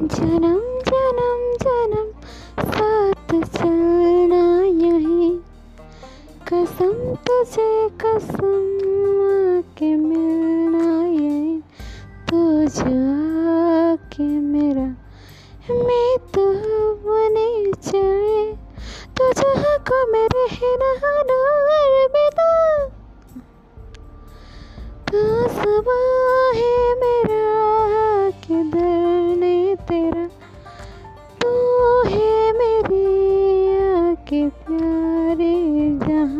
जन्म जन्म जन्म साथ चलना यही। कसम तुझे, कसम आके मिलना यही। तुझ आके मेरा मैं तो बने चले। तुझ को मेरे है नहानूर बिदा कासबा है मेरा के प्यारे जहाँ